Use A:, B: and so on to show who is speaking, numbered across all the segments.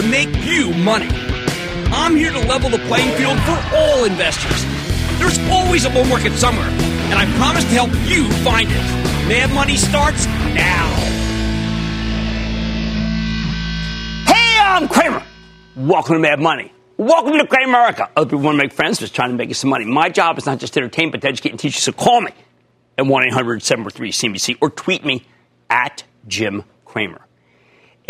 A: to make you money. I'm here to level the playing field for all investors. There's always a bull market somewhere, and I promise to help you find it. Mad Money starts now. Hey, I'm Cramer. Welcome to Mad Money. Welcome to Cramer America. Other people want to make friends, just trying to make you some money. My job is not just to entertain, but to educate and teach you. So call me at 1 800 743 CNBC or tweet me at Jim Cramer.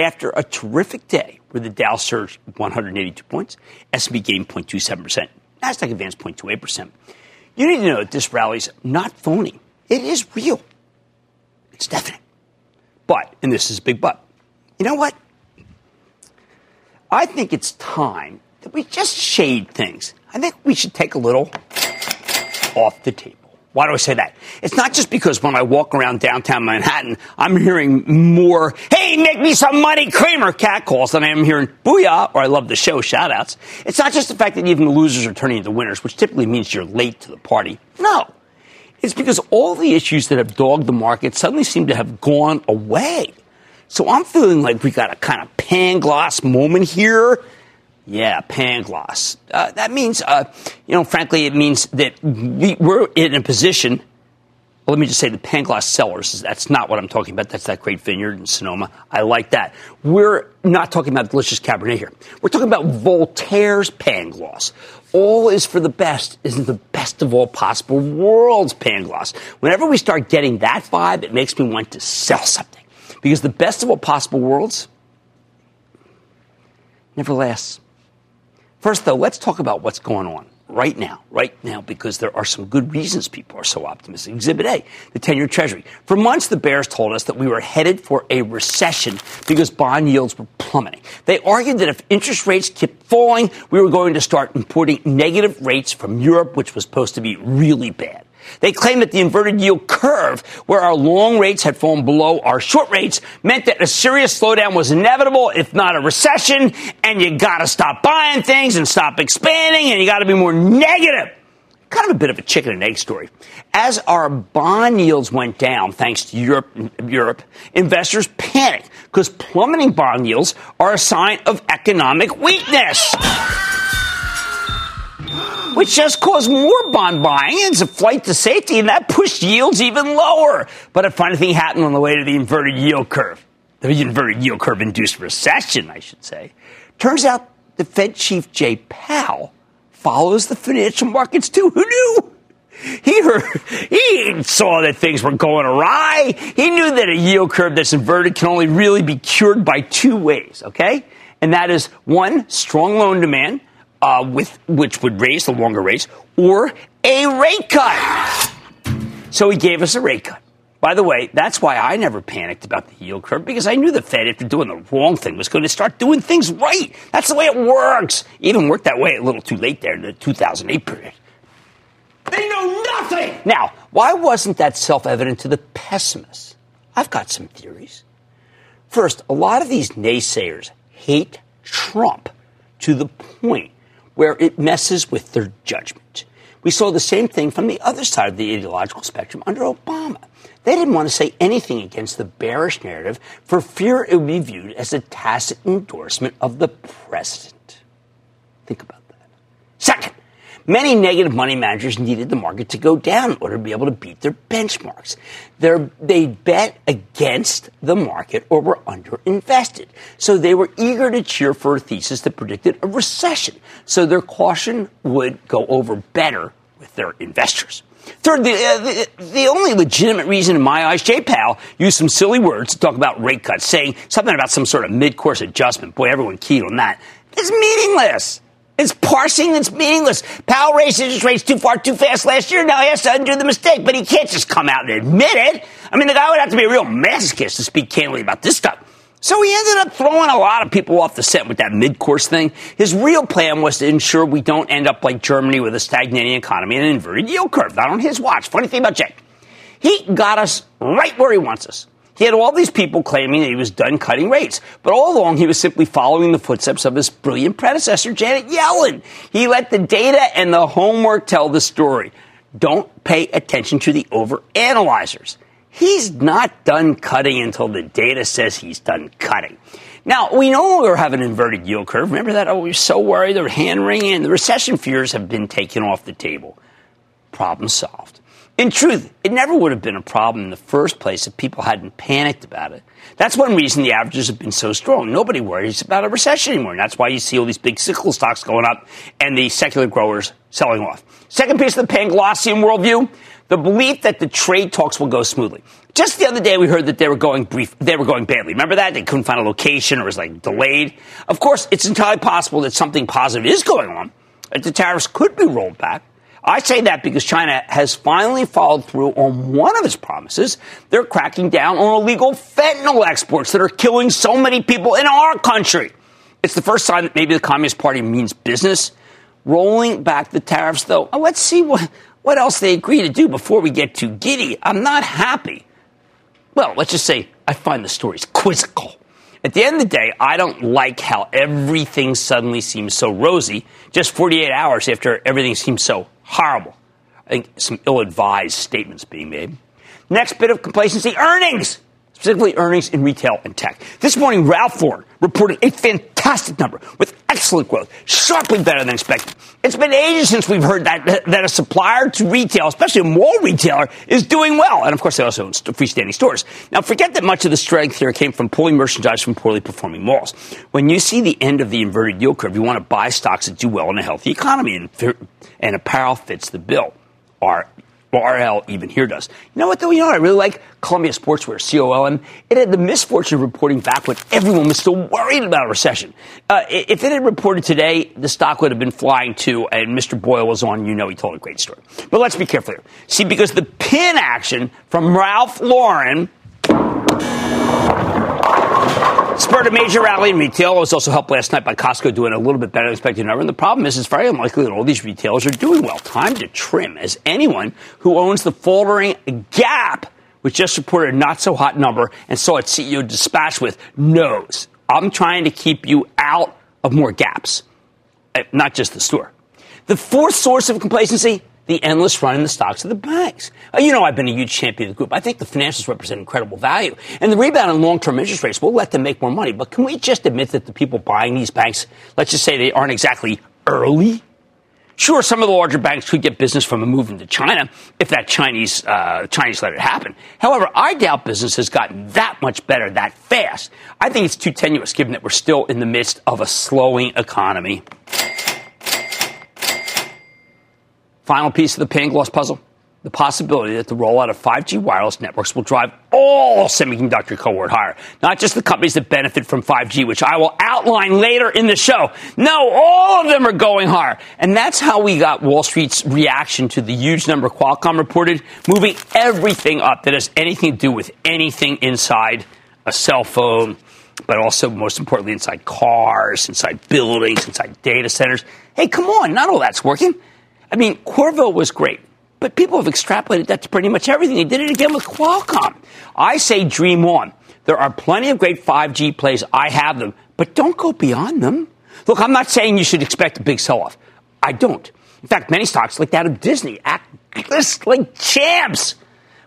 A: After a terrific day where the Dow surged 182 points, S&P gained 0.27%, Nasdaq advanced 0.28%. You need to know that this rally is not phony. It is real. It's definite. But, and this is a big but, you know what? I think it's time that we just shade things. I think we should take a little off the table. Why do I say that? It's not just because when I walk around downtown Manhattan, I'm hearing more, hey, make me some money, Cramer cat calls than I am hearing booyah or I love the show shout outs. It's not just the fact that even the losers are turning into winners, which typically means you're late to the party. No. It's because all the issues that have dogged the market suddenly seem to have gone away. So I'm feeling like we got a kind of Pangloss moment here yeah, Pangloss. Uh, that means, uh, you know, frankly, it means that we, we're in a position. Well, let me just say the Pangloss Cellars. That's not what I'm talking about. That's that great vineyard in Sonoma. I like that. We're not talking about delicious Cabernet here. We're talking about Voltaire's Pangloss. All is for the best isn't the best of all possible worlds, Pangloss. Whenever we start getting that vibe, it makes me want to sell something. Because the best of all possible worlds never lasts. First, though, let's talk about what's going on right now, right now, because there are some good reasons people are so optimistic. Exhibit A, the 10 year Treasury. For months, the Bears told us that we were headed for a recession because bond yields were plummeting. They argued that if interest rates kept falling, we were going to start importing negative rates from Europe, which was supposed to be really bad. They claimed that the inverted yield curve, where our long rates had fallen below our short rates, meant that a serious slowdown was inevitable, if not a recession, and you gotta stop buying things and stop expanding, and you gotta be more negative. Kind of a bit of a chicken and egg story. As our bond yields went down, thanks to Europe, Europe investors panicked because plummeting bond yields are a sign of economic weakness which just caused more bond buying. It's a flight to safety, and that pushed yields even lower. But a funny thing happened on the way to the inverted yield curve. The inverted yield curve induced recession, I should say. Turns out the Fed chief Jay Powell follows the financial markets too. Who knew? He heard, he saw that things were going awry. He knew that a yield curve that's inverted can only really be cured by two ways, okay? And that is one, strong loan demand, uh, with which would raise the longer rates, or a rate cut. So he gave us a rate cut. By the way, that's why I never panicked about the yield curve because I knew the Fed, after doing the wrong thing, was going to start doing things right. That's the way it works. It even worked that way a little too late there in the 2008 period. They know nothing! Now, why wasn't that self evident to the pessimists? I've got some theories. First, a lot of these naysayers hate Trump to the point where it messes with their judgment. We saw the same thing from the other side of the ideological spectrum under Obama. They didn't want to say anything against the bearish narrative for fear it would be viewed as a tacit endorsement of the president. Think about that. Second, Many negative money managers needed the market to go down in order to be able to beat their benchmarks. They're, they bet against the market or were underinvested. So they were eager to cheer for a thesis that predicted a recession. So their caution would go over better with their investors. Third, the, uh, the, the, only legitimate reason in my eyes, Jay Powell used some silly words to talk about rate cuts, saying something about some sort of mid-course adjustment. Boy, everyone keyed on that. It's meaningless. It's parsing that's meaningless. Powell raised interest rates too far, too fast last year. Now he has to undo the mistake, but he can't just come out and admit it. I mean, the guy would have to be a real masochist to speak candidly about this stuff. So he ended up throwing a lot of people off the set with that mid-course thing. His real plan was to ensure we don't end up like Germany with a stagnating economy and an inverted yield curve. Not on his watch. Funny thing about Jay. He got us right where he wants us. He had all these people claiming that he was done cutting rates, but all along he was simply following the footsteps of his brilliant predecessor, Janet Yellen. He let the data and the homework tell the story. Don't pay attention to the overanalyzers. He's not done cutting until the data says he's done cutting. Now, we no longer have an inverted yield curve. Remember that? Oh, we were so worried. They hand wringing, and the recession fears have been taken off the table. Problem solved. In truth, it never would have been a problem in the first place if people hadn't panicked about it. That's one reason the averages have been so strong. Nobody worries about a recession anymore. And that's why you see all these big cyclical stocks going up and the secular growers selling off. Second piece of the Panglossian worldview, the belief that the trade talks will go smoothly. Just the other day, we heard that they were going brief, they were going badly. Remember that? They couldn't find a location or was like delayed. Of course, it's entirely possible that something positive is going on. That the tariffs could be rolled back. I say that because China has finally followed through on one of its promises. They're cracking down on illegal fentanyl exports that are killing so many people in our country. It's the first sign that maybe the Communist Party means business. Rolling back the tariffs, though, uh, let's see what, what else they agree to do before we get too giddy. I'm not happy. Well, let's just say I find the stories quizzical. At the end of the day, I don't like how everything suddenly seems so rosy just 48 hours after everything seems so Horrible. I think some ill advised statements being made. Next bit of complacency earnings, specifically earnings in retail and tech. This morning, Ralph Lauren reported a fantastic number with excellent growth, sharply better than expected. It's been ages since we've heard that, that a supplier to retail, especially a mall retailer, is doing well. And of course, they also own freestanding stores. Now, forget that much of the strength here came from pulling merchandise from poorly performing malls. When you see the end of the inverted yield curve, you want to buy stocks that do well in a healthy economy, and, and apparel fits the bill. Our RL even here does. You know what though? You know what I really like? Columbia Sportswear, COLM. It had the misfortune of reporting back when everyone was still worried about a recession. Uh, if it had reported today, the stock would have been flying too, and Mr. Boyle was on. You know, he told a great story. But let's be careful here. See, because the pin action from Ralph Lauren Spurred a major rally in retail. It was also helped last night by Costco doing a little bit better than expected And the problem is, it's very unlikely that all these retailers are doing well. Time to trim, as anyone who owns the faltering Gap, which just reported a not so hot number and saw its CEO dispatched with, knows. I'm trying to keep you out of more gaps, eh, not just the store. The fourth source of complacency the endless run in the stocks of the banks. Uh, you know, I've been a huge champion of the group. I think the financials represent incredible value. And the rebound in long term interest rates will let them make more money. But can we just admit that the people buying these banks, let's just say they aren't exactly early? Sure, some of the larger banks could get business from a move into China if that Chinese uh, Chinese let it happen. However, I doubt business has gotten that much better that fast. I think it's too tenuous, given that we're still in the midst of a slowing economy. Final piece of the Pangloss puzzle the possibility that the rollout of 5G wireless networks will drive all semiconductor cohort higher, not just the companies that benefit from 5G, which I will outline later in the show. No, all of them are going higher. And that's how we got Wall Street's reaction to the huge number Qualcomm reported, moving everything up that has anything to do with anything inside a cell phone, but also, most importantly, inside cars, inside buildings, inside data centers. Hey, come on, not all that's working. I mean, Qorvo was great, but people have extrapolated that to pretty much everything. They did it again with Qualcomm. I say dream on. There are plenty of great 5G plays. I have them, but don't go beyond them. Look, I'm not saying you should expect a big sell off. I don't. In fact, many stocks like that of Disney act just like champs.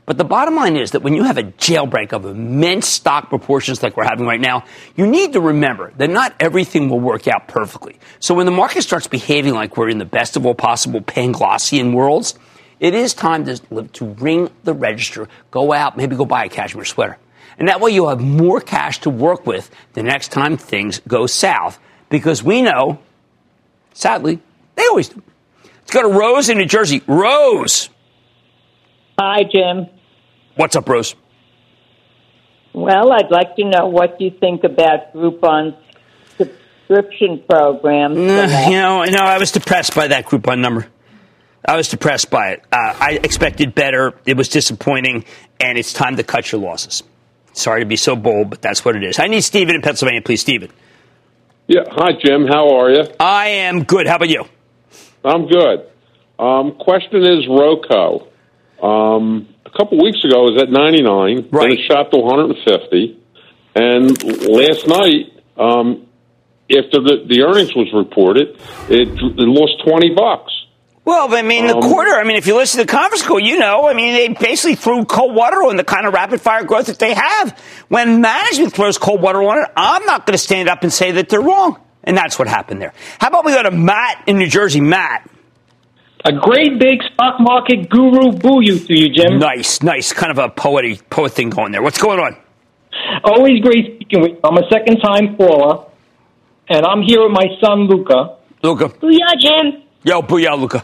A: But the bottom line is that when you have a jailbreak of immense stock proportions like we're having right now, you need to remember that not everything will work out perfectly. So when the market starts behaving like we're in the best of all possible Panglossian worlds, it is time to, to ring the register, go out, maybe go buy a cashmere sweater. And that way you'll have more cash to work with the next time things go south because we know, sadly, they always do. Let's go to Rose in New Jersey. Rose.
B: Hi, Jim.
A: What's up, Rose?
B: Well, I'd like to know what you think about Groupon's subscription program.
A: you know, no, I was depressed by that Groupon number. I was depressed by it. Uh, I expected better. It was disappointing, and it's time to cut your losses. Sorry to be so bold, but that's what it is. I need Stephen in Pennsylvania, please, Stephen.
C: Yeah. Hi, Jim. How are you?
A: I am good. How about you?
C: I'm good. Um, question is Roku. Um, a couple weeks ago, it was at 99.
A: Right.
C: Then it shot to 150. And last night, um, after the, the earnings was reported, it, it lost 20 bucks.
A: Well, I mean, the
C: Um,
A: quarter, I mean, if you listen to the conference call, you know, I mean, they basically threw cold water on the kind of rapid fire growth that they have. When management throws cold water on it, I'm not going to stand up and say that they're wrong. And that's what happened there. How about we go to Matt in New Jersey? Matt.
D: A great big stock market guru boo you to you, Jim.
A: Nice, nice. Kind of a poety, poet thing going there. What's going on?
D: Always great speaking with you. I'm a second time caller, and I'm here with my son, Luca.
A: Luca.
B: Booyah, Jim.
A: Yo, booyah, Luca.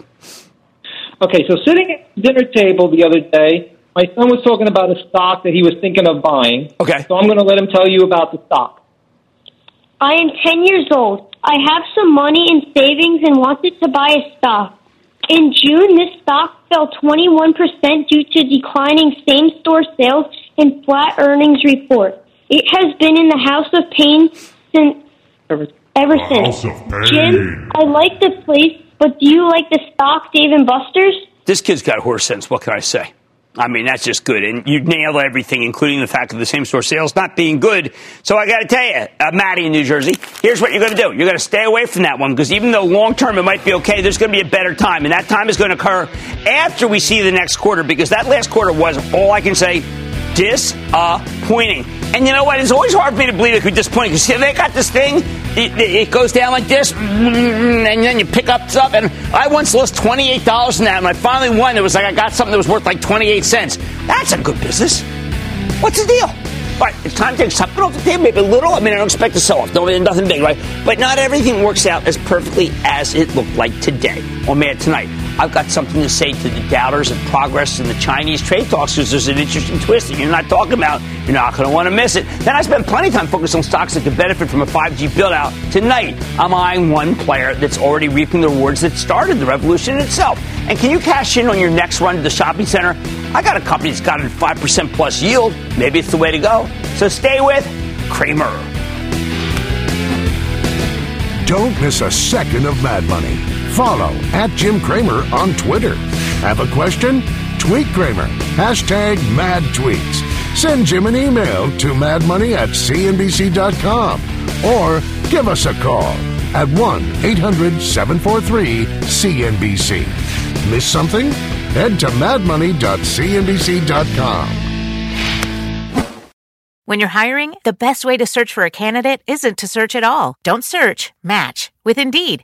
D: Okay, so sitting at the dinner table the other day, my son was talking about a stock that he was thinking of buying.
A: Okay.
D: So I'm going to let him tell you about the stock.
E: I am 10 years old. I have some money in savings and wanted to buy a stock. In June, this stock fell 21% due to declining same store sales and flat earnings report. It has been in the house of pain since ever since. Jim, I like the place, but do you like the stock Dave and Buster's?
A: This kid's got horse sense. What can I say? I mean, that's just good. And you nail everything, including the fact of the same store sales not being good. So I got to tell you, uh, Maddie in New Jersey, here's what you're going to do. You're going to stay away from that one because even though long term it might be okay, there's going to be a better time. And that time is going to occur after we see the next quarter because that last quarter was, all I can say, disappointing. And you know what? It's always hard for me to believe it could be disappointing because they got this thing, it, goes down like this, mm, and then you pick up stuff. And I once lost $28 in that, and I finally won. It was like I got something that was worth like 28 cents. That's a good business. What's the deal? All right, it's time to take something off the table, maybe a little. I mean, I don't expect to sell off. No, nothing big, right? But not everything works out as perfectly as it looked like today or Mad Tonight. I've got something to say to the doubters of progress in the Chinese trade talks because there's an interesting twist that you're not talking about. You're not going to want to miss it. Then I spent plenty of time focused on stocks that could benefit from a 5G build out. Tonight, I'm eyeing one player that's already reaping the rewards that started the revolution itself. And can you cash in on your next run to the shopping center? I got a company that's got a 5% plus yield. Maybe it's the way to go. So stay with Cramer.
F: Don't miss a second of Mad Money. Follow at Jim Cramer on Twitter. Have a question? Tweet Cramer. Hashtag mad tweets. Send Jim an email to madmoney at cnbc.com or give us a call at 1 800 743 CNBC. Miss something? Head to madmoney.cnbc.com.
G: When you're hiring, the best way to search for a candidate isn't to search at all. Don't search, match with Indeed.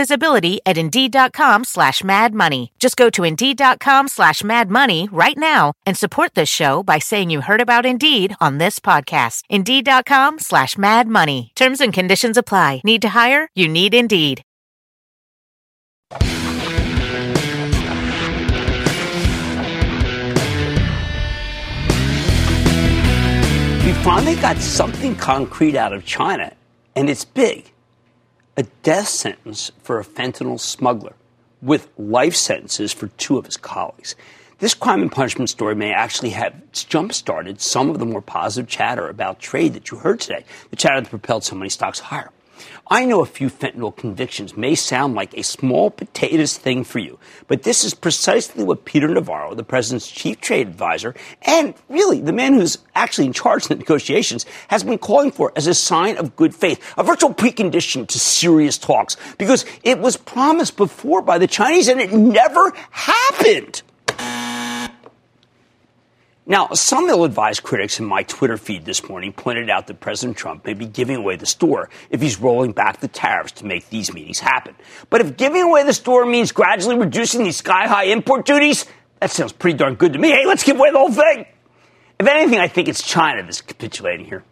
G: visibility at Indeed.com slash Mad Money. Just go to Indeed.com slash Mad Money right now and support this show by saying you heard about Indeed on this podcast. Indeed.com slash Mad Money. Terms and conditions apply. Need to hire? You need Indeed.
A: We've finally got something concrete out of China, and it's big a death sentence for a fentanyl smuggler, with life sentences for two of his colleagues. This crime and punishment story may actually have jump started some of the more positive chatter about trade that you heard today, the chatter that propelled so many stocks higher. I know a few fentanyl convictions may sound like a small potatoes thing for you, but this is precisely what Peter Navarro, the president's chief trade advisor, and really the man who's actually in charge of the negotiations, has been calling for as a sign of good faith, a virtual precondition to serious talks, because it was promised before by the Chinese and it never happened. Now, some ill advised critics in my Twitter feed this morning pointed out that President Trump may be giving away the store if he's rolling back the tariffs to make these meetings happen. But if giving away the store means gradually reducing these sky high import duties, that sounds pretty darn good to me. Hey, let's give away the whole thing. If anything, I think it's China that's capitulating here.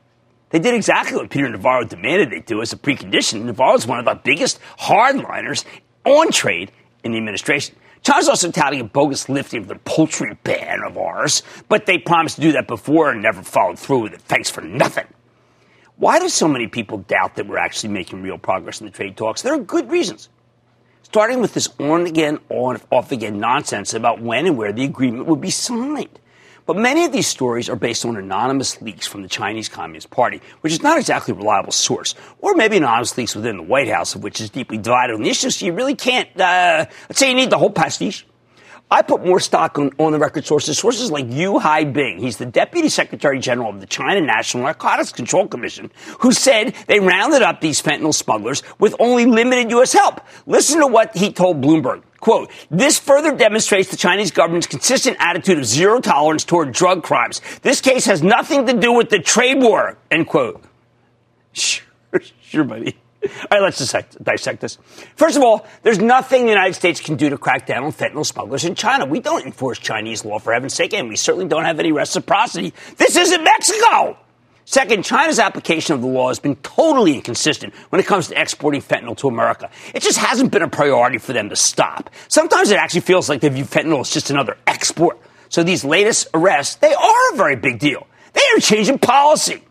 A: They did exactly what Peter Navarro demanded they do as a precondition. Navarro is one of the biggest hardliners on trade in the administration. China's also touting a bogus lifting of the poultry ban of ours, but they promised to do that before and never followed through with it. Thanks for nothing. Why do so many people doubt that we're actually making real progress in the trade talks? There are good reasons. Starting with this on again, on off again nonsense about when and where the agreement would be signed. But many of these stories are based on anonymous leaks from the Chinese Communist Party, which is not exactly a reliable source, or maybe anonymous leaks within the White House, of which is deeply divided on the issue, so you really can't, uh, let's say you need the whole pastiche. I put more stock on, on the record sources, sources like Yu Hai Bing. He's the Deputy Secretary General of the China National Narcotics Control Commission, who said they rounded up these fentanyl smugglers with only limited U.S. help. Listen to what he told Bloomberg. Quote, this further demonstrates the Chinese government's consistent attitude of zero tolerance toward drug crimes. This case has nothing to do with the trade war, end quote. Sure, sure, buddy. All right, let's dissect, dissect this. First of all, there's nothing the United States can do to crack down on fentanyl smugglers in China. We don't enforce Chinese law, for heaven's sake, and we certainly don't have any reciprocity. This isn't Mexico! Second, China's application of the law has been totally inconsistent when it comes to exporting fentanyl to America. It just hasn't been a priority for them to stop. Sometimes it actually feels like they view fentanyl as just another export. So these latest arrests, they are a very big deal. They are changing policy.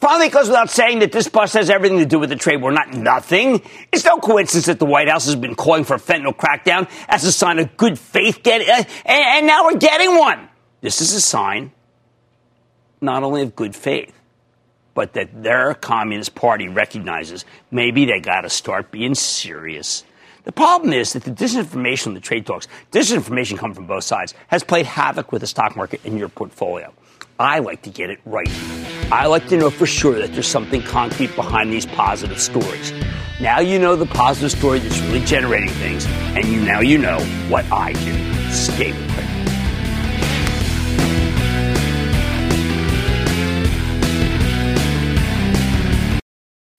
A: Probably goes without saying that this bust has everything to do with the trade war, not nothing. It's no coincidence that the White House has been calling for a fentanyl crackdown as a sign of good faith, get, uh, and, and now we're getting one. This is a sign not only of good faith, but that their Communist Party recognizes maybe they got to start being serious. The problem is that the disinformation in the trade talks, disinformation coming from both sides, has played havoc with the stock market in your portfolio. I like to get it right. I like to know for sure that there's something concrete behind these positive stories. Now you know the positive story that's really generating things, and you now you know what I do. Stay with me.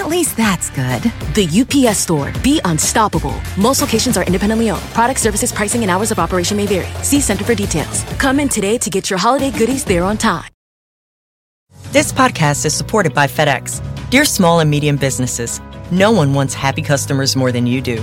H: At least that's good.
I: The UPS store. Be unstoppable. Most locations are independently owned. Product services, pricing, and hours of operation may vary. See Center for details. Come in today to get your holiday goodies there on time.
J: This podcast is supported by FedEx. Dear small and medium businesses, no one wants happy customers more than you do.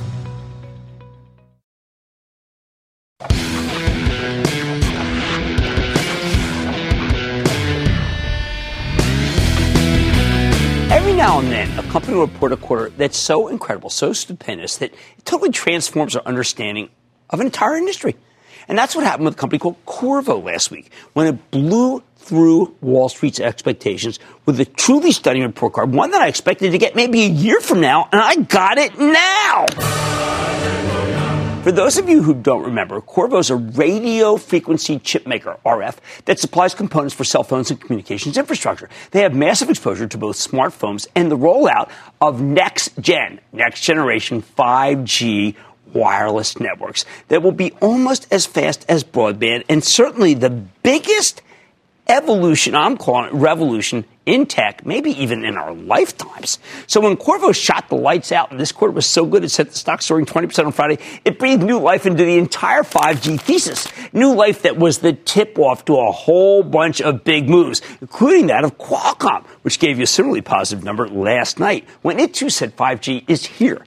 A: And then, a company will report a quarter that's so incredible, so stupendous, that it totally transforms our understanding of an entire industry. And that's what happened with a company called Qorvo last week, when it blew through Wall Street's expectations with a truly stunning report card, one that I expected to get maybe a year from now, and I got it now. For those of you who don't remember, Qorvo is a radio frequency chip maker, RF, that supplies components for cell phones and communications infrastructure. They have massive exposure to both smartphones and the rollout of next gen, next generation 5G wireless networks that will be almost as fast as broadband and certainly the biggest evolution, I'm calling it revolution in tech, maybe even in our lifetimes. So when Qorvo shot the lights out and this quarter was so good it set the stock soaring 20% on Friday, it breathed new life into the entire 5G thesis. New life that was the tip off to a whole bunch of big moves, including that of Qualcomm, which gave you a similarly positive number last night when it too said 5G is here.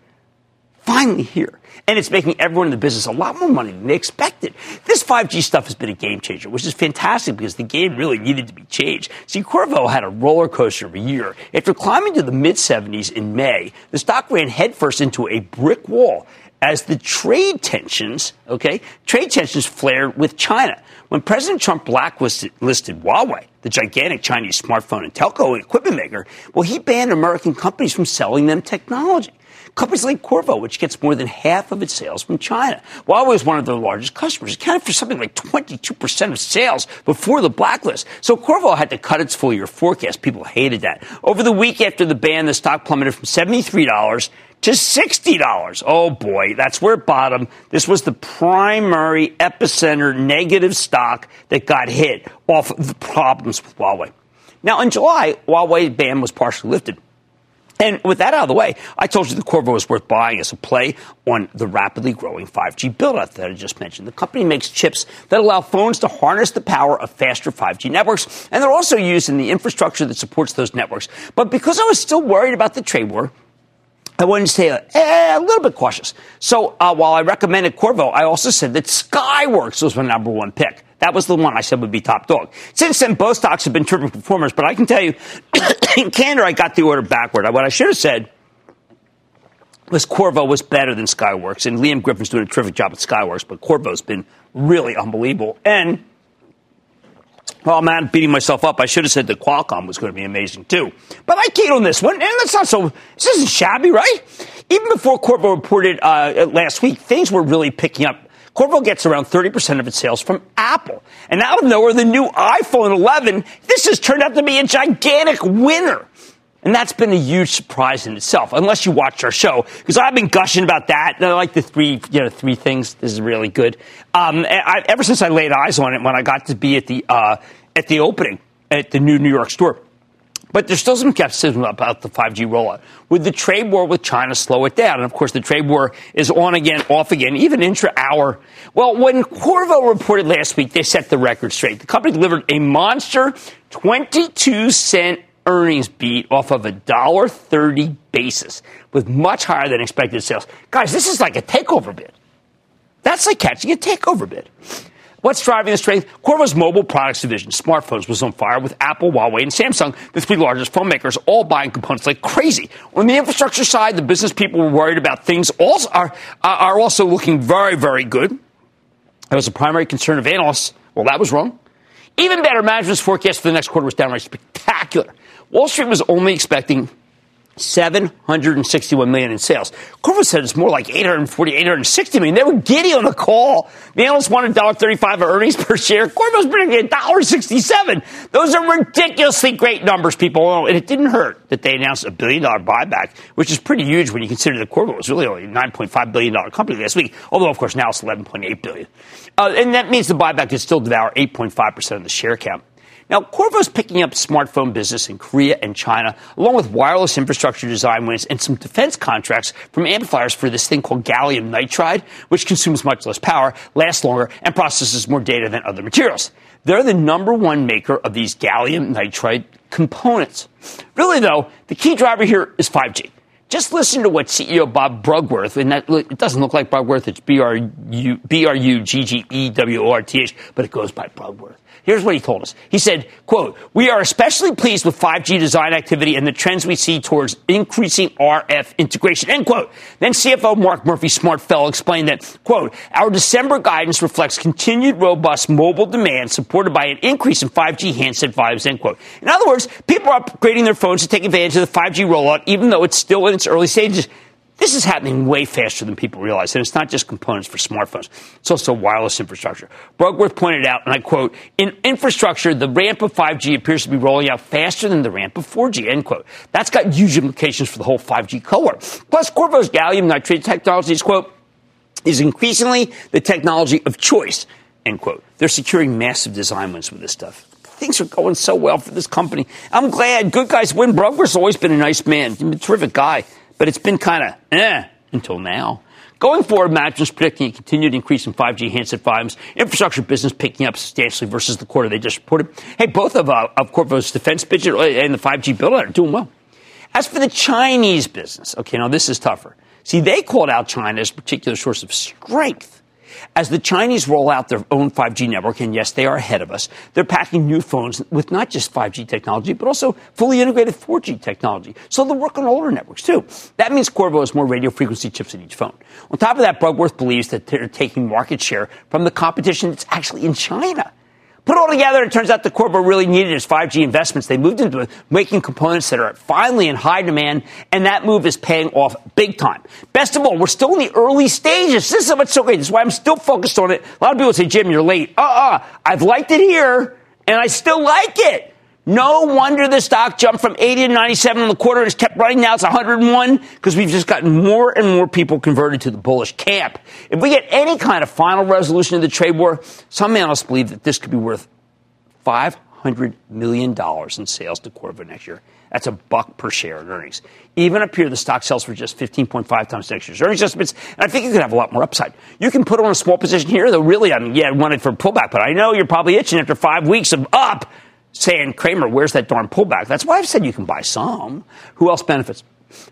A: Finally here and it's making everyone in the business a lot more money than they expected. This 5G stuff has been a game changer, which is fantastic because the game really needed to be changed. See, Qorvo had a roller coaster of a year. After climbing to the mid 70s in May, the stock ran headfirst into a brick wall as the trade tensions, okay, trade tensions flared with China. When President Trump blacklisted Huawei, the gigantic Chinese smartphone and telco equipment maker, well, he banned American companies from selling them technology. Companies like Qorvo, which gets more than half of its sales from China. Huawei is one of their largest customers. It accounted for something like 22% of sales before the blacklist. So Qorvo had to cut its full year forecast. People hated that. Over the week after the ban, the stock plummeted from $73 to $60. Oh boy, that's where it bottomed. This was the primary epicenter negative stock that got hit off of the problems with Huawei. Now, in July, Huawei's ban was partially lifted. And with that out of the way, I told you the Qorvo was worth buying as a play on the rapidly growing 5G build-out that I just mentioned. The company makes chips that allow phones to harness the power of faster 5G networks, and they're also used in the infrastructure that supports those networks. But because I was still worried about the trade war, I wanted to stay a, eh, a little bit cautious. So uh, while I recommended Qorvo, I also said that Skyworks was my number one pick. That was the one I said would be top dog. Since then, both stocks have been terrific performers, but I can tell you, in candor, I got the order backward. What I should have said was Qorvo was better than Skyworks, and Liam Griffin's doing a terrific job at Skyworks, but Qorvo's been really unbelievable. And well, I'm not beating myself up. I should have said that Qualcomm was going to be amazing too. But I keyed on this one, and that's not so. This isn't shabby, right? Even before Qorvo reported uh, last week, things were really picking up. Qorvo gets around 30% of its sales from Apple. And out of nowhere, the new iPhone 11, this has turned out to be a gigantic winner. And that's been a huge surprise in itself, unless you watch our show, because I've been gushing about that. I like the three, you know, three things. This is really good. Um, I, ever since I laid eyes on it, when I got to be at the uh, at the opening at the new New York store. But there's still some skepticism about the 5G rollout. Would the trade war with China slow it down? And of course, the trade war is on again, off again, even intra hour. Well, when Qorvo reported last week, they set the record straight. The company delivered a monster 22 cent earnings beat off of a $1.30 basis with much higher than expected sales. Guys, this is like a takeover bid. That's like catching a takeover bid. What's driving the strength? Qorvo's mobile products division, smartphones, was on fire with Apple, Huawei, and Samsung, the three largest phone makers, all buying components like crazy. On the infrastructure side, the business people were worried about things also are, are also looking very, very good. That was a primary concern of analysts. Well, that was wrong. Even better, management's forecast for the next quarter was downright spectacular. Wall Street was only expecting 761 million in sales. Qorvo said it's more like 840, 860 million. They were giddy on the call. The analysts wanted $1.35 of earnings per share. Qorvo's predicting $1.67. Those are ridiculously great numbers, people. And it didn't hurt that they announced a billion dollar buyback, which is pretty huge when you consider that Qorvo was really only a $9.5 billion company last week. Although, of course, now it's 11.8 billion. Uh, and that means the buyback could still devour 8.5% of the share count. Now, Qorvo's picking up smartphone business in Korea and China, along with wireless infrastructure design wins and some defense contracts from amplifiers for this thing called gallium nitride, which consumes much less power, lasts longer, and processes more data than other materials. They're the number one maker of these gallium nitride components. Really, though, the key driver here is 5G. Just listen to what CEO Bob Brugworth, and that, it doesn't look like Brugworth, it's B-R-U-G-G-E-W-O-R-T-H, but it goes by Bruggeworth. Here's what he told us. He said, quote, we are especially pleased with 5G design activity and the trends we see towards increasing RF integration, end quote. Then CFO Mark Murphy, smart fellow, explained that, quote, our December guidance reflects continued robust mobile demand supported by an increase in 5G handset volumes, end quote. In other words, people are upgrading their phones to take advantage of the 5G rollout, even though it's still in its early stages. This is happening way faster than people realize, and it's not just components for smartphones. It's also wireless infrastructure. Bruggeworth pointed out, and I quote, in infrastructure, the ramp of 5G appears to be rolling out faster than the ramp of 4G, end quote. That's got huge implications for the whole 5G cohort. Plus, Qorvo's gallium nitride technologies, quote, is increasingly the technology of choice, end quote. They're securing massive design wins with this stuff. Things are going so well for this company. I'm glad. Good guys win. Bruggeworth's always been a nice man. A terrific guy but it's been kind of eh until now. Going forward, management's predicting a continued increase in 5G handset volumes, infrastructure business picking up substantially versus the quarter they just reported. Hey, both of, uh, of Qorvo's defense budget and the 5G build are doing well. As for the Chinese business, okay, now this is tougher. See, they called out China as a particular source of strength as the Chinese roll out their own 5G network, and yes, they are ahead of us, they're packing new phones with not just 5G technology, but also fully integrated 4G technology. So they'll work on older networks too. That means Qorvo has more radio frequency chips in each phone. On top of that, Bruggeworth believes that they're taking market share from the competition that's actually in China. Put it all together, it turns out the Qorvo really needed its 5G investments. They moved into making components that are finally in high demand, and that move is paying off big time. Best of all, we're still in the early stages. This is what's so great. This is why I'm still focused on it. A lot of people say, Jim, you're late. Uh-uh. I've liked it here, and I still like it. No wonder the stock jumped from 80 to 97 in the quarter and it's kept running. Now it's 101 because we've just gotten more and more people converted to the bullish camp. If we get any kind of final resolution of the trade war, some analysts believe that this could be worth $500 million in sales to Qorvo next year. That's a buck per share in earnings. Even up here, the stock sells for just 15.5 times next year's earnings estimates, and I think you could have a lot more upside. You can put on a small position here, though really, I mean, yeah, I wanted for pullback, but I know you're probably itching after five weeks of up saying, Cramer, where's that darn pullback? That's why I've said you can buy some. Who else benefits?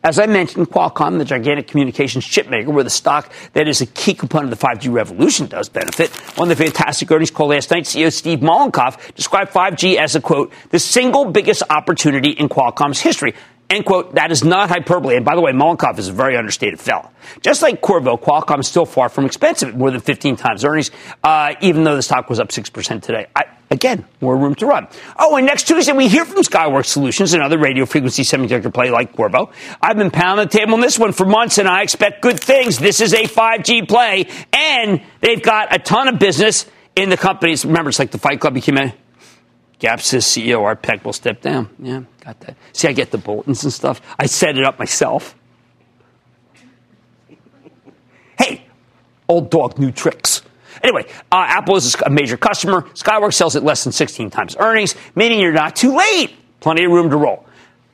A: As I mentioned, Qualcomm, the gigantic communications chip maker, where the stock that is a key component of the 5G revolution does benefit. On the fantastic earnings call last night, CEO Steve Mollenkopf described 5G as a quote, the single biggest opportunity in Qualcomm's history. End quote. That is not hyperbole. And by the way, Mollenkopf is a very understated fellow. Just like Qorvo, Qualcomm is still far from expensive more than 15 times earnings, uh, even though the stock was up 6% today. I, again, more room to run. Oh, and next Tuesday we hear from Skyworks Solutions, another radio frequency semiconductor play like Qorvo. I've been pounding the table on this one for months, and I expect good things. This is a 5G play, and they've got a ton of business in the companies. Remember, it's like the Fight Club became a Gap says CEO Art Peck will step down. Yeah, got that. See, I get the bulletins and stuff. I set it up myself. hey, old dog, new tricks. Anyway, uh, Apple is a major customer. Skyworks sells at less than 16 times earnings, meaning you're not too late. Plenty of room to roll.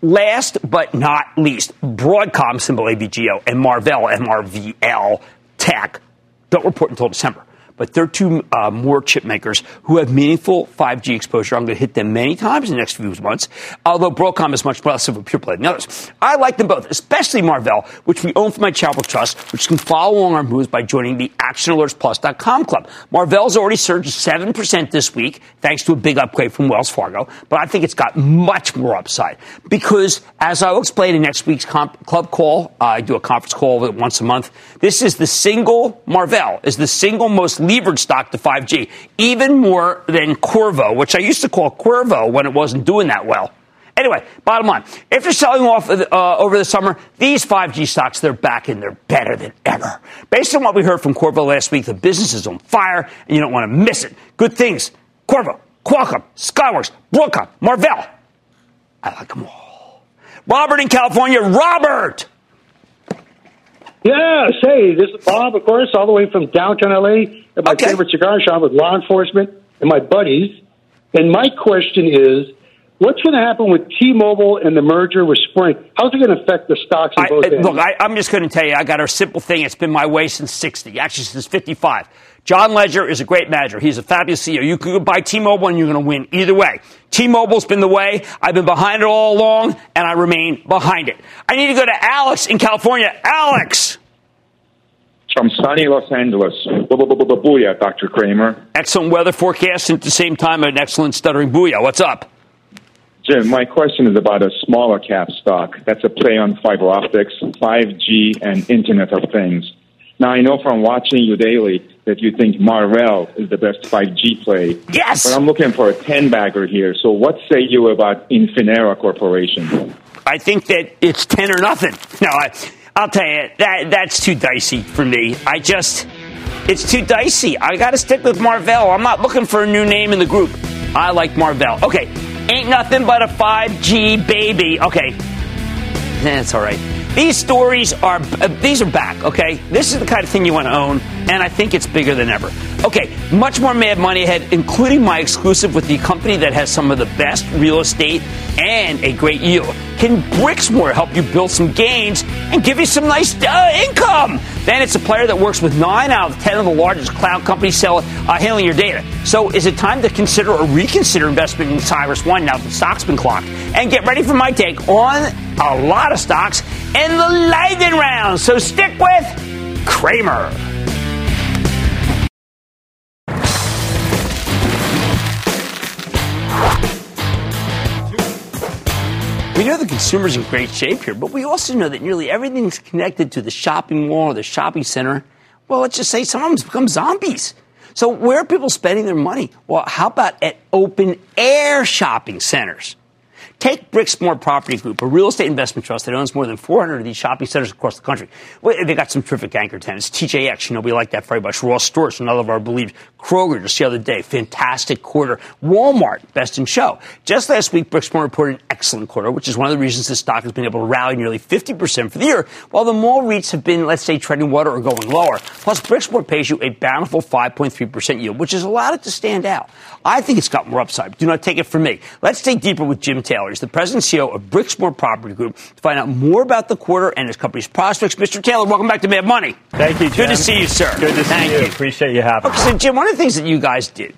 A: Last but not least, Broadcom, symbol AVGO, and Marvell, MRVL Tech, don't report until December but there are two uh, more chip makers who have meaningful 5G exposure. I'm going to hit them many times in the next few months, although Broadcom is much less of a pure play than others. I like them both, especially Marvell, which we own for my Charitable Trust, which can follow along our moves by joining the ActionAlertsPlus.com club. Marvell's already surged 7% this week, thanks to a big upgrade from Wells Fargo, but I think it's got much more upside because, as I'll explain in next week's comp- club call, uh, I do a conference call once a month. This is the single, Marvell is the single most levered stock to 5G, even more than Qorvo, which I used to call Cuervo when it wasn't doing that well. Anyway, bottom line, after selling off uh, over the summer, these 5G stocks, they're back and they're better than ever. Based on what we heard from Qorvo last week, the business is on fire and you don't want to miss it. Good things. Qorvo, Qualcomm, Skyworks, Broadcom, Marvell. I like them all. Robert in California. Robert!
K: Yeah, say, this is Bob, of course, all the way from downtown LA at my okay. favorite cigar shop with law enforcement and my buddies. And my question is, what's going to happen with T-Mobile and the merger with Sprint? How's it going to affect the stocks
A: I, Look, I, I'm just going to tell you, I got a simple thing. It's been my way since 60, actually since 55. John Legere is a great manager. He's a fabulous CEO. You could buy T-Mobile and you're going to win either way. T-Mobile's been the way. I've been behind it all along and I remain behind it. I need to go to Alex in California. Alex!
L: From sunny Los Angeles. Booyah, Dr. Cramer.
A: Excellent weather forecast and at the same time an excellent stuttering booyah. What's up?
L: Jim, my question is about a smaller cap stock. That's a play on fiber optics, 5G, and Internet of Things. Now, I know from watching you daily that you think Marvell is the best 5G play.
A: Yes!
L: But I'm looking for a 10 bagger here. So, what say you about Infinera Corporation?
A: I think that it's 10 or nothing. No, I, I'll tell you, that that's too dicey for me. I just, it's too dicey. I got to stick with Marvell. I'm not looking for a new name in the group. I like Marvell. Okay, ain't nothing but a 5G baby. Okay, that's all right. These stories are uh, these are back. Okay, this is the kind of thing you want to own, and I think it's bigger than ever. Okay, much more Mad Money ahead, including my exclusive with the company that has some of the best real estate and a great yield. Can Brixmor help you build some gains and give you some nice uh, income? Then it's a player that works with nine out of ten of the largest cloud companies sell, uh, handling your data. So is it time to consider or reconsider investment in CyrusOne now that the stock's been clocked? And get ready for my take on a lot of stocks in the lightning round. So stick with Cramer. We know the consumer's in great shape here, but we also know that nearly everything's connected to the shopping mall or the shopping center. Well, let's just say some of them become zombies. So where are people spending their money? Well, how about at open air shopping centers? Take Brixmor Property Group, a real estate investment trust that owns more than 400 of these shopping centers across the country. Well, they got some terrific anchor tenants. TJX, you know, we like that very much. Ross Stores, another of our believed. Kroger, just the other day, fantastic quarter. Walmart, best in show. Just last week, Brixmor reported an excellent quarter, which is one of the reasons this stock has been able to rally nearly 50% for the year, while the mall REITs have been, let's say, treading water or going lower. Plus, Brixmor pays you a bountiful 5.3% yield, which has allowed it to stand out. I think it's got more upside. Do not take it from me. Let's dig deeper with Jim Taylor. He's the president and CEO of Brixmor Property Group to find out more about the quarter and his company's prospects. Mr. Taylor, welcome back to Mad Money.
M: Thank you, Jim.
A: Good to see you, sir.
M: Good to
A: Thank
M: see you.
A: you.
M: Appreciate you having
A: Okay,
M: me.
A: so Jim, one of the things that you guys did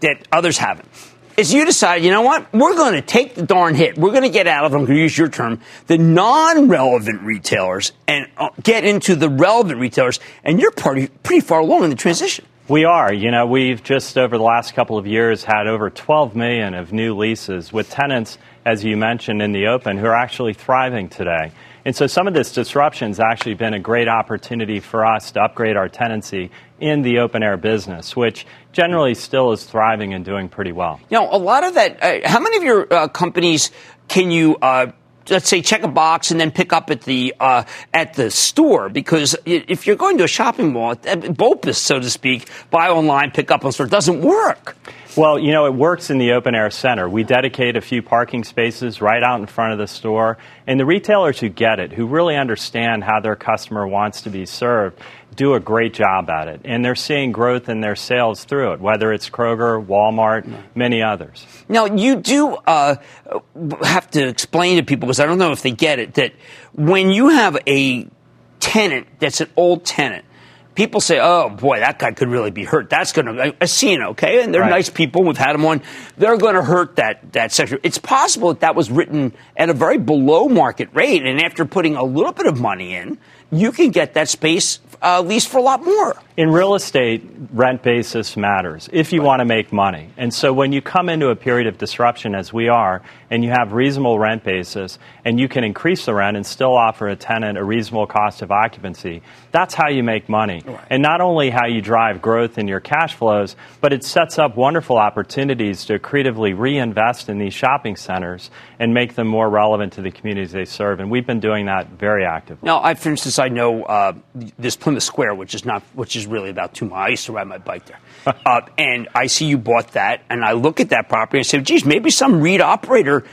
A: that others haven't is you decided, you know what? We're going to take the darn hit. We're going to get out of, I'm going to use your term, the non-relevant retailers and uh, get into the relevant retailers. And you're pretty, pretty far along in the transition.
M: We are. You know, we've just over the last couple of years had over 12 million of new leases with tenants, as you mentioned in the open, who are actually thriving today. And so some of this disruption has actually been a great opportunity for us to upgrade our tenancy in the open air business, which generally still is thriving and doing pretty well.
A: You know, a lot of that, uh, how many of your uh, companies can you, uh, let's say, check a box and then pick up at the uh, at the store? Because if you're going to a shopping mall, uh, BOPIS, so to speak, buy online, pick up on store, doesn't work.
M: Well, you know, it works in the open air center. We dedicate a few parking spaces right out in front of the store. And the retailers who get it, who really understand how their customer wants to be served, do a great job at it. And they're seeing growth in their sales through it, whether it's Kroger, Walmart, many others.
A: Now, you do uh, have to explain to people, because I don't know if they get it, that when you have a tenant that's an old tenant, people say, oh boy, that guy could really be hurt. That's going to, a scene, okay? And they're
M: Right.
A: nice people. We've had them on. They're going to hurt that, that sector. It's possible that that was written at a very below market rate. And after putting a little bit of money in, you can get that space uh, leased for a lot more.
M: In real estate, rent basis matters if you want to make money. And so when you come into a period of disruption, as we are, and you have reasonable rent basis, and you can increase the rent and still offer a tenant a reasonable cost of occupancy, that's how you make money. And not only how you drive growth in your cash flows, but it sets up wonderful opportunities to creatively reinvest in these shopping centers and make them more relevant to the communities they serve. And we've been doing that very actively.
A: Now, I, for instance, I know uh, this Plymouth Square, which is not, which is really about two miles. I used to ride my bike there, uh, and I see you bought that, and I look at that property and say, "Geez, maybe some REIT operator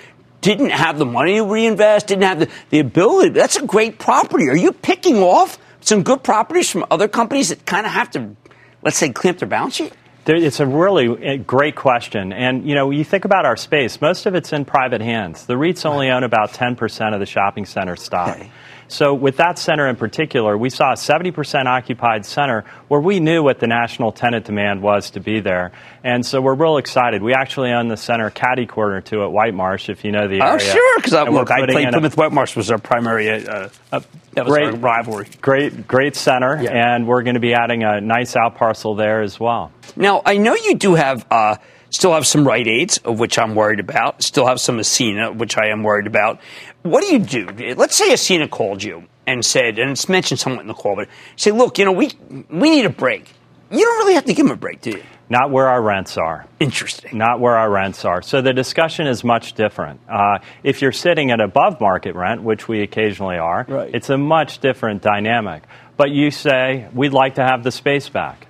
A: didn't have the money to reinvest, didn't have the, the ability. That's a great property. Are you picking off some good properties from other companies that kind of have to, let's say, clamp their balance sheet?"
M: It's a really uh, great question. And, you know, you think about our space, most of it's in private hands. The REITs only own about 10% of the shopping center stock. So, with that center in particular, we saw a 70% occupied center where we knew what the national tenant demand was to be there. And so, we're real excited. We actually own the center caddy corner to at White Marsh, if you know the area.
A: Oh, sure, because look, I played Plymouth White Marsh was our primary. Uh, uh, that was our
M: Great.
A: rivalry.
M: Great, great center, and we're going to be adding a nice out parcel there as well.
A: Now, I know you do have, uh, still have some Rite Aids, of which I'm worried about. Still have some Ascena, which I am worried about. What do you do? Let's say Ascena called you and said, and it's mentioned somewhat in the call, but say, look, you know, we we need a break. You don't really have to give them a break, do you?
M: not where our rents are.
A: Interesting.
M: Not where our rents are. So the discussion is much different. Uh, if you're sitting at above market rent, which we occasionally are,
A: Right.
M: it's a much different dynamic. But you say, we'd like to have the space back.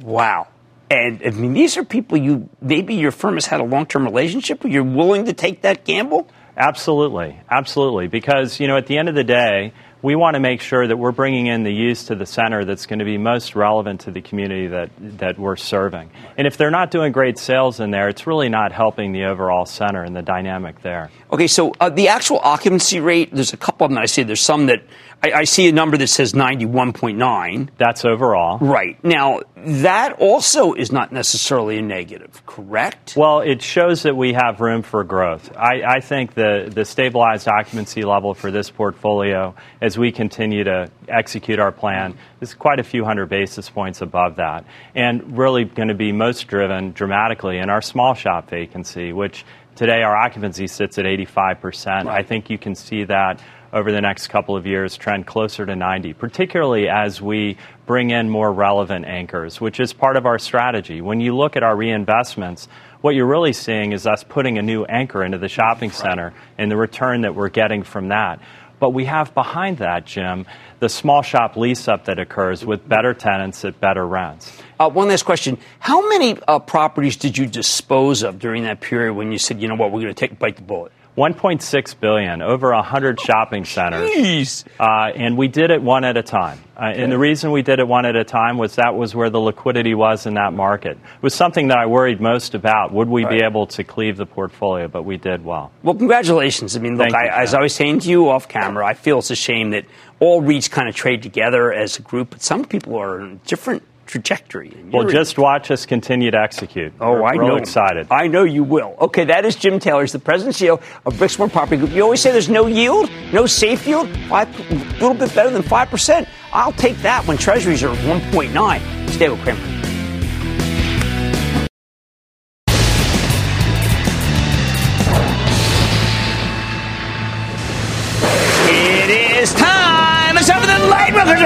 A: Wow. And I mean, these are people you maybe your firm has had a long term relationship with. You're willing to take that gamble?
M: Absolutely, absolutely. Because you know, at the end of the day, we want to make sure that we're bringing in the use to the center that's going to be most relevant to the community that that we're serving. And if they're not doing great sales in there, it's really not helping the overall center and the dynamic there.
A: Okay, so uh, the actual occupancy rate, there's a couple of them I see. There's some that I, I see a number that says 91.9.
M: That's overall.
A: Right. Now, that also is not necessarily a negative, correct?
M: Well, it shows that we have room for growth. I, I think the, the stabilized occupancy level for this portfolio, as we continue to execute our plan, is quite a few hundred basis points above that. And really going to be most driven dramatically in our small shop vacancy, which today our occupancy sits at 85%. I think you can see that over the next couple of years trend closer to 90, particularly as we bring in more relevant anchors, which is part of our strategy. When you look at our reinvestments, what you're really seeing is us putting a new anchor into the shopping center and the return that we're getting from that. But we have behind that, Jim, the small shop lease up that occurs with better tenants at better rents.
A: Uh, one last question. How many uh, properties did you dispose of during that period when you said, you know what, we're going to take bite the bullet?
M: 1.6 billion, over 100 shopping centers. Uh, and we did it one at a time. Uh, and the reason we did it one at a time was that was where the liquidity was in that market. It was something that I worried most about. Would we be able to cleave the portfolio? But we did well.
A: Well, congratulations. I mean, look,
M: Thank you,
A: as I was saying to you off camera, I feel it's a shame that all REITs kind of trade together as a group, but some people are in different trajectory.
M: Well, just watch us continue to execute.
A: Oh,
M: We're
A: I know.
M: excited.
A: I know you will. Okay, that is Jim Taylor. He's the president CEO of Brixmor Property Group. You always say there's no yield, no safe yield. Five, a little bit better than 5%. I'll take that when treasuries are 1.9. Stay with Cramer.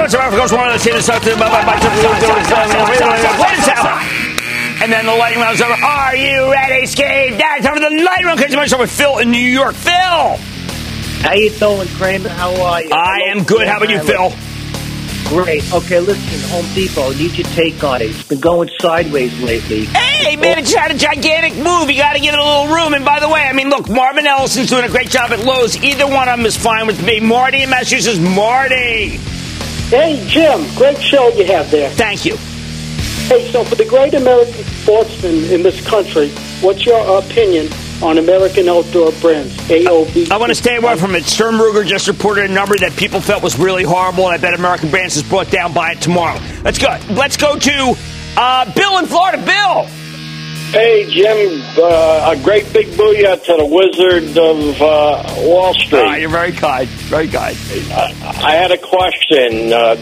A: The and then the lightning round is over. Are you ready? Dad, time for the lightning round. Because I'm with Phil in New York. Phil,
N: How you doing, Cramer? How are you?
A: I am good. How about you, Phil?
N: Great. Okay, listen, Home Depot, need your take on it. It's been going sideways lately.
A: Hey, man, it's had a gigantic move. You got to give it a little room. And by the way, I mean, look, Marvin Ellison's doing a great job at Lowe's. Either one of them is fine with me. Marty in Massachusetts. Marty.
O: Hey, Jim, great show you have there.
A: Thank you.
O: Hey, so for the great American sportsmen in this country, what's your opinion on American Outdoor Brands, AOB?
A: I want to stay away from it. Sturm Ruger just reported a number that people felt was really horrible, and I bet American Brands is brought down by it tomorrow. Let's go. Let's go to uh, Bill in Florida. Bill.
P: Hey, Jim, uh, a great big booyah to the Wizard of uh, Wall Street.
A: Ah, you're very kind. Very kind.
P: I had a question. Uh,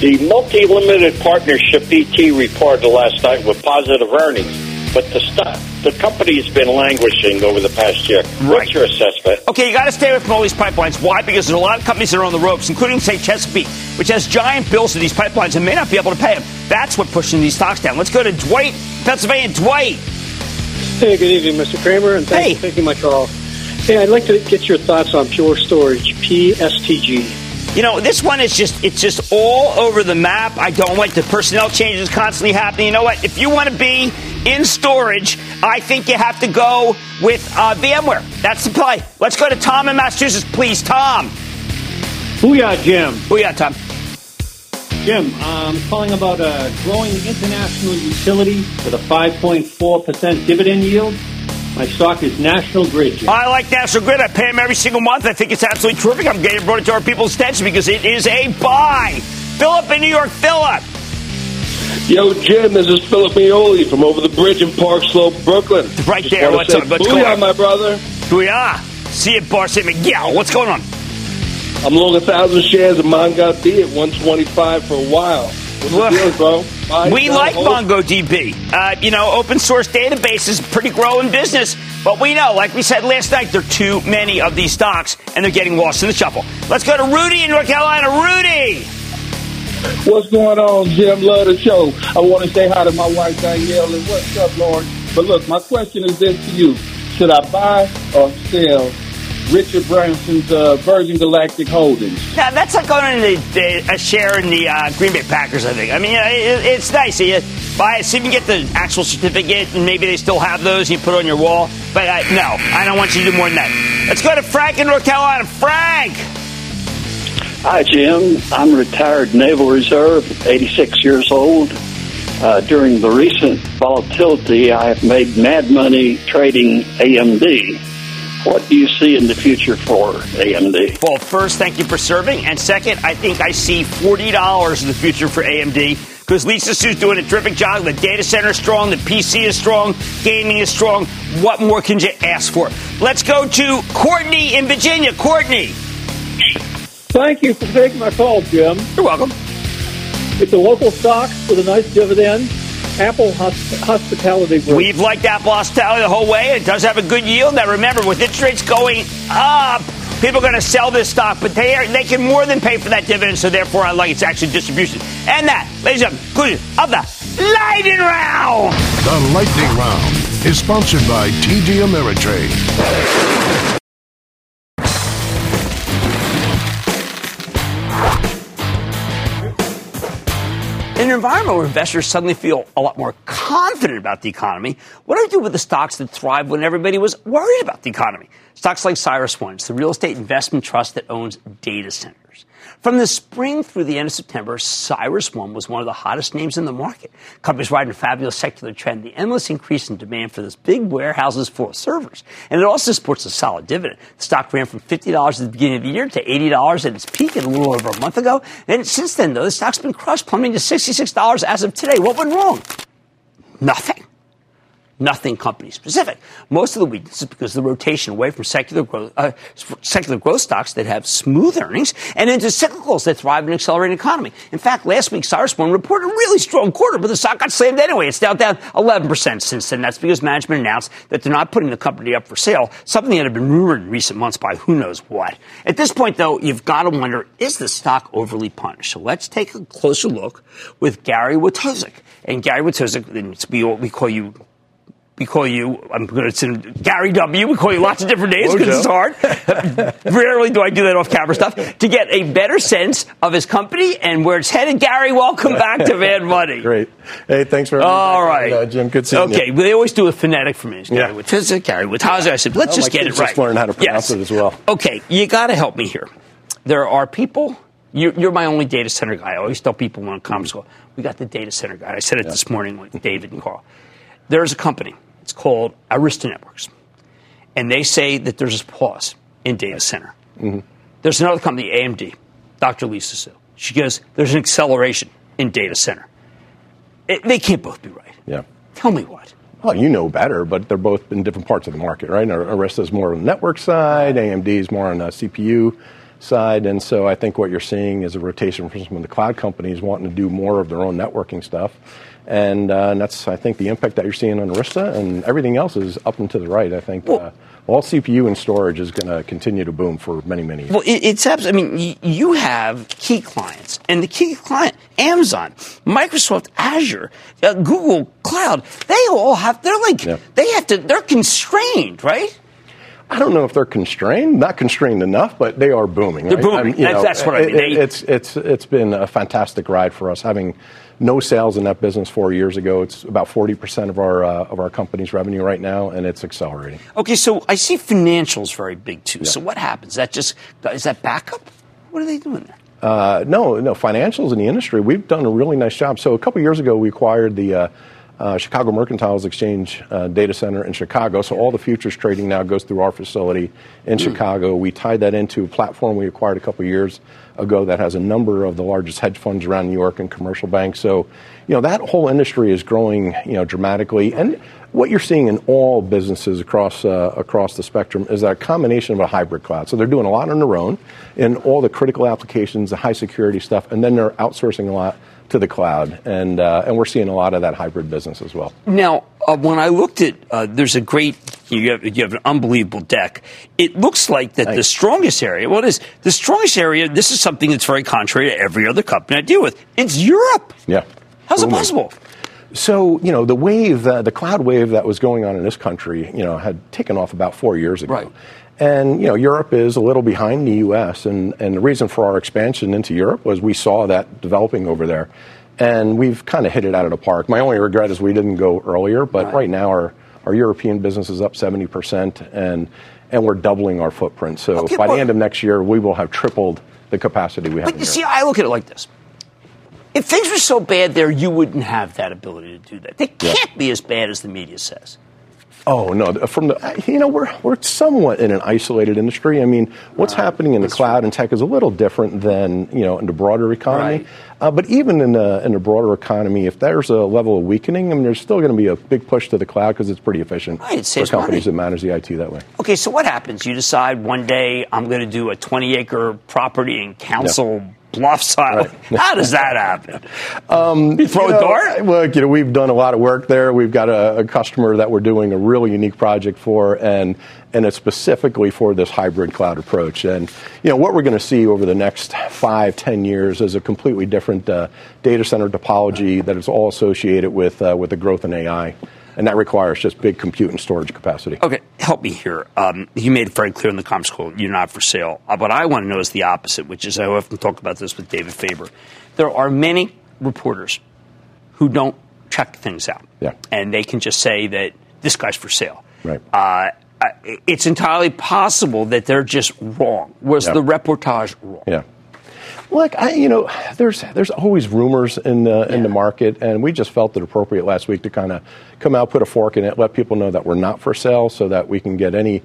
P: the multi-limited partnership ET reported last night with positive earnings, but the stock, the company's been languishing over the past year. What's your assessment?
A: Okay, you got to stay away from all these pipelines. Why? Because there's a lot of companies that are on the ropes, including, say, Chesapeake, which has giant bills to these pipelines and may not be able to pay them. That's what pushing these stocks down. Let's go to Dwight, Pennsylvania. Dwight.
O: Hey, good evening, Mr. Cramer, and thanks for taking my call. Hey, I'd like to get your thoughts on Pure Storage, PSTG.
A: You know, this one is just, it's just all over the map. I don't like the personnel changes constantly happening. You know what? If you want to be in storage, I think you have to go with uh, VMware. That's the play. Let's go to Tom in Massachusetts, please. Tom.
Q: Booyah, Jim.
A: Booyah, Tom.
Q: Jim, I'm calling about a growing international utility with a 5.4% dividend yield. My stock is National Grid, Jim.
A: I like National Grid. I pay them every single month. I think it's absolutely terrific. I'm getting brought it to our people's attention because it is a buy. Philip in New York. Philip.
R: Yo, Jim, this is Philip Mioli from over the bridge in Park Slope, Brooklyn.
A: Right
R: Just
A: there. What's up? What's
R: booyah,
A: going on?
R: my brother.
A: Booyah. See you, Bar St. Miguel. What's going on?
R: I'm long a thousand shares of MongoDB at 125 for a while. Deal?
A: We like? MongoDB. Uh, you know, open source database is pretty growing business, but we know, like we said last night, there are too many of these stocks, and they're getting lost in the shuffle. Let's go to Rudy in North Carolina. Rudy!
R: What's going on, Jim? Love the show. I want to say hi to my wife, Danielle, and what's up, Lauren? But look, my question is this to you. Should I buy or sell Richard Branson's uh, Virgin Galactic Holdings?
A: Now, that's like going into a share in the uh, Green Bay Packers, I think. I mean, it, it's nice. You buy it, see if you can get the actual certificate, and maybe they still have those, you put it on your wall. But uh, no, I don't want you to do more than that. Let's go to Frank in North Carolina. Frank!
S: Hi, Jim. I'm retired Naval Reserve, 86 years old. Uh, during the recent volatility, I have made mad money trading AMD. What do you see in the future for AMD?
A: Well, first, thank you for serving. And second, I think I see $40 in the future for AMD because Lisa Su's doing a terrific job. The data center is strong, the PC is strong, gaming is strong. What more can you ask for? Let's go to Courtney in Virginia. Courtney.
Q: Thank you for taking my call, Jim.
A: You're welcome.
Q: It's a local stock with a nice dividend. Apple Hospitality Group.
A: We've liked Apple Hospitality the whole way. It does have a good yield. Now, remember, with interest rates going up, people are going to sell this stock, but they are, they can more than pay for that dividend, so therefore, I like its actually distribution. And that, ladies and gentlemen, of the Lightning Round.
F: The Lightning Round is sponsored by TD Ameritrade.
A: An environment where investors suddenly feel a lot more confident about the economy, what do I do with the stocks that thrive when everybody was worried about the economy? Stocks like CyrusOne, it's the real estate investment trust that owns data centers. From the spring through the end of September, CyrusOne was one of the hottest names in the market. Companies riding a fabulous secular trend, the endless increase in demand for those big warehouses full of servers. And it also supports a solid dividend. The stock ran from $50 at the beginning of the year to $80 at its peak a little over a month ago. And since then, though, the stock's been crushed, plummeting to $66 as of today. What went wrong? Nothing nothing company specific. Most of the weakness is because of the rotation away from secular growth, uh, secular growth stocks that have smooth earnings and into cyclicals that thrive in an accelerating economy. In fact, last week, CyrusOne reported a really strong quarter, but the stock got slammed anyway. It's down down 11% since then. That's because management announced that they're not putting the company up for sale, something that had been rumored in recent months by who knows what. At this point, though, you've got to wonder, is the stock overly punished? So let's take a closer look with Gary Wojtaszek. And Gary we, we call you we call you, I'm going to send Gary W. We call you lots of different names because it's hard. Rarely do I do that off camera stuff. To get a better sense of his company and where it's headed, Gary, welcome back to Mad Money.
T: Great. Hey, thanks for
A: All right.
T: uh, Jim. Good seeing
A: okay,
T: you.
A: they always do a phonetic for me. It's Gary
T: Yeah.
A: with Tizik, Gary with Haza. I said, let's
T: Oh,
A: just get it right.
T: just learned how to pronounce
A: Yes.
T: it as well.
A: Okay, you got to help me here. There are people. You, you're my only data center guy. I always tell people when I come school, we got the data center guy. I said it this morning with David and Carl. There's a company. It's called Arista Networks, and they say that there's a pause in data center.
T: Mm-hmm.
A: There's another company, AMD, Dr. Lisa Su. She goes, there's an acceleration in data center. It- they can't both be right.
T: Yeah.
A: Tell me what.
T: Well, you know better, but they're both in different parts of the market, right? Arista's more on the network side, AMD's more on the CPU side, and so I think what you're seeing is a rotation from some of the cloud companies wanting to do more of their own networking stuff, and, uh, and that's I think the impact that you're seeing on Arista, and everything else is up and to the right. I think uh, all CPU and storage is going to continue to boom for many many years.
A: Well, it, it's abs- I mean, y- you have key clients, and the key client, Amazon, Microsoft Azure, uh, Google Cloud, they all have. They're like they have to. They're constrained, right?
T: I don't know if they're constrained, not constrained enough, but they are booming.
A: They're
T: right?
A: booming.
T: you
A: That's- that's what I mean.
T: it- it's it's it's been a fantastic ride for us. Having no sales in that business four years ago, it's about forty percent of our uh, of our company's revenue right now, and it's accelerating.
A: Okay, so I see financials very big too. So what happens? That just is that backup? What are they doing there?
T: Uh, no, no, financials in the industry, we've done a really nice job. So a couple years ago, we acquired the uh, Chicago Mercantiles Exchange uh, data center in Chicago. So all the futures trading now goes through our facility in
A: Hmm.
T: Chicago. We tied that into a platform we acquired a couple years ago that has a number of the largest hedge funds around New York and commercial banks. So, you know, that whole industry is growing, you know, dramatically. And what you're seeing in all businesses across uh, across the spectrum is that combination of a hybrid cloud. So they're doing a lot on their own in all the critical applications, the high security stuff, and then they're outsourcing a lot to the cloud. And uh, and we're seeing a lot of that hybrid business as well.
A: Now, uh, when I looked at, uh, there's a great You have, you have an unbelievable deck. It looks like that the strongest area, well, it is the strongest area. This is something that's very contrary to every other company I deal with. It's Europe.
T: Yeah.
A: How's
T: Booming.
A: it possible?
T: So, you know, the wave, uh, the cloud wave that was going on in this country, you know, had taken off about four years ago.
A: Right.
T: And, you know, Europe is a little behind the U.S., and, and the reason for our expansion into Europe was we saw that developing over there. And we've kind of hit it out of the park. My only regret is we didn't go earlier, but right,
A: Right.
T: now our, our European business is up 70%, and, and we're doubling our footprint. So
A: Okay,
T: by
A: well-
T: the end of next year, we will have tripled the capacity we have
A: But you see, I look at it like this. If things were so bad there, you wouldn't have that ability to do that. They can't be as bad as the media says.
T: Oh no! From the you know we're we're somewhat in an isolated industry. I mean, what's happening in the cloud and tech is a little different than you know in the broader economy.
A: Right.
T: Uh, but even in the in the broader economy, if there's a level of weakening, I mean, there's still going to be a big push to the cloud because it's pretty efficient
A: Right, it
T: for companies
A: money.
T: that manage the IT that way.
A: Okay, so what happens? You decide one day I'm going to do a 20 acre property in Council Bluffs Island. How does that happen?
T: Um,
A: You throw a
T: know,
A: dart?
T: Look, you know, we've done a lot of work there. We've got a, a customer that we're doing a really unique project for, and and it's specifically for this hybrid cloud approach. And you know, what we're going to see over the next five, ten years is a completely different uh, data center topology that is all associated with uh, with the growth in AI, and that requires just big compute and storage capacity.
A: Okay, help me here. Um, you made it very clear in the conference call you're not for sale. Uh, what I want to know is the opposite, which is I often talk about this with David Faber. There are many reporters who don't check things out,
T: Yeah.
A: and they can just say that this guy's for sale.
T: Right.
A: Uh, it's entirely possible that they're just wrong. Was
T: Yeah.
A: the reportage wrong?
T: Yeah. Look, I, you know, there's there's always rumors in the in the market, and we just felt it appropriate last week to kind of come out, put a fork in it, let people know that we're not for sale, so that we can get any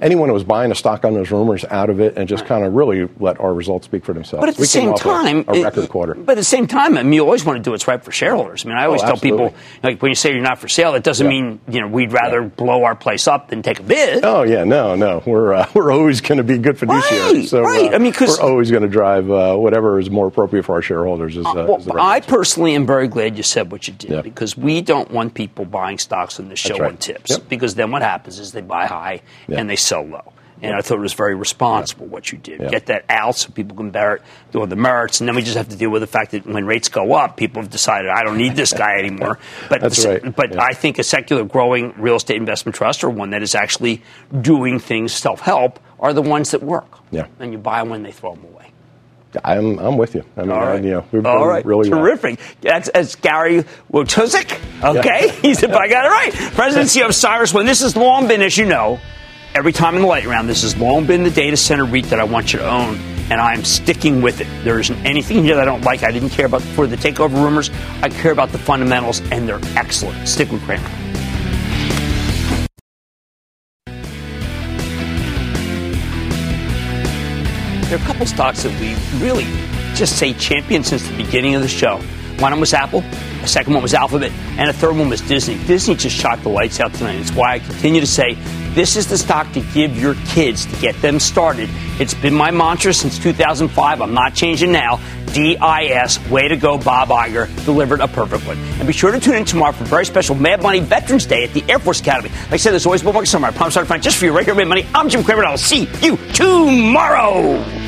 T: anyone who was buying a stock on those rumors out of it, and just kind of really let our results speak for themselves.
A: But at the
T: we
A: same
T: a-
A: time,
T: a,
A: it-
T: record quarter.
A: But at the same time, I mean, you always want to do what's right for shareholders. I mean, I always
T: Oh,
A: tell people, like, when you say you're not for sale, that doesn't
T: Yeah.
A: mean you know we'd rather blow our place up than take a bid.
T: Oh yeah, no, no, we're uh, we're always going to be good fiduciaries.
A: Right,
T: so
A: right.
T: uh,
A: I mean, 'cause-
T: we're always going to drive uh, whatever is more appropriate for our shareholders. Is, uh,
A: Well,
T: is right
A: I personally am very glad you said what you did
T: Yeah.
A: because we don't want people buying stocks on the show on tips
T: Yep.
A: because then what happens is they buy high
T: Yeah.
A: and they sell low. And I thought it was very responsible what you did.
T: Yeah.
A: Get that out so people can bear it, do the merits, and then we just have to deal with the fact that when rates go up, people have decided I don't need this guy anymore. But
T: That's right.
A: but
T: Yeah.
A: I think a secular growing real estate investment trust or one that is actually doing things self help are the ones that work.
T: Yeah.
A: And you buy them when they throw them away.
T: I'm I'm with you. I mean,
A: All right.
T: I- you know, we've
A: All right.
T: really well.
A: Terrific. That's, that's Gary Wojtaszek. Okay.
T: Yeah.
A: He said, I got it right. President CEO of Cyrus When This has long been, as you know, every time in the light round, this has long been the data center REIT that I want you to own, and I'm sticking with it. There isn't anything here that I don't like. I didn't care about for the takeover rumors. I care about the fundamentals, and they're excellent. Stick with Cramer. There are a couple stocks that we really just say champion since the beginning of the show. One of them was Apple, a second one was Alphabet, and a third one was Disney. Disney just shot the lights out tonight. It's why I continue to say this is the stock to give your kids to get them started. It's been my mantra since 2005. I'm not changing now. DIS, way to go, Bob Iger, delivered a perfect one. And be sure to tune in tomorrow for a very special Mad Money Veterans Day at the Air Force Academy. Like I said, there's always more market summer. I promise I'll find just for you right here, Mad Money. I'm Jim Cramer, and I'll see you tomorrow.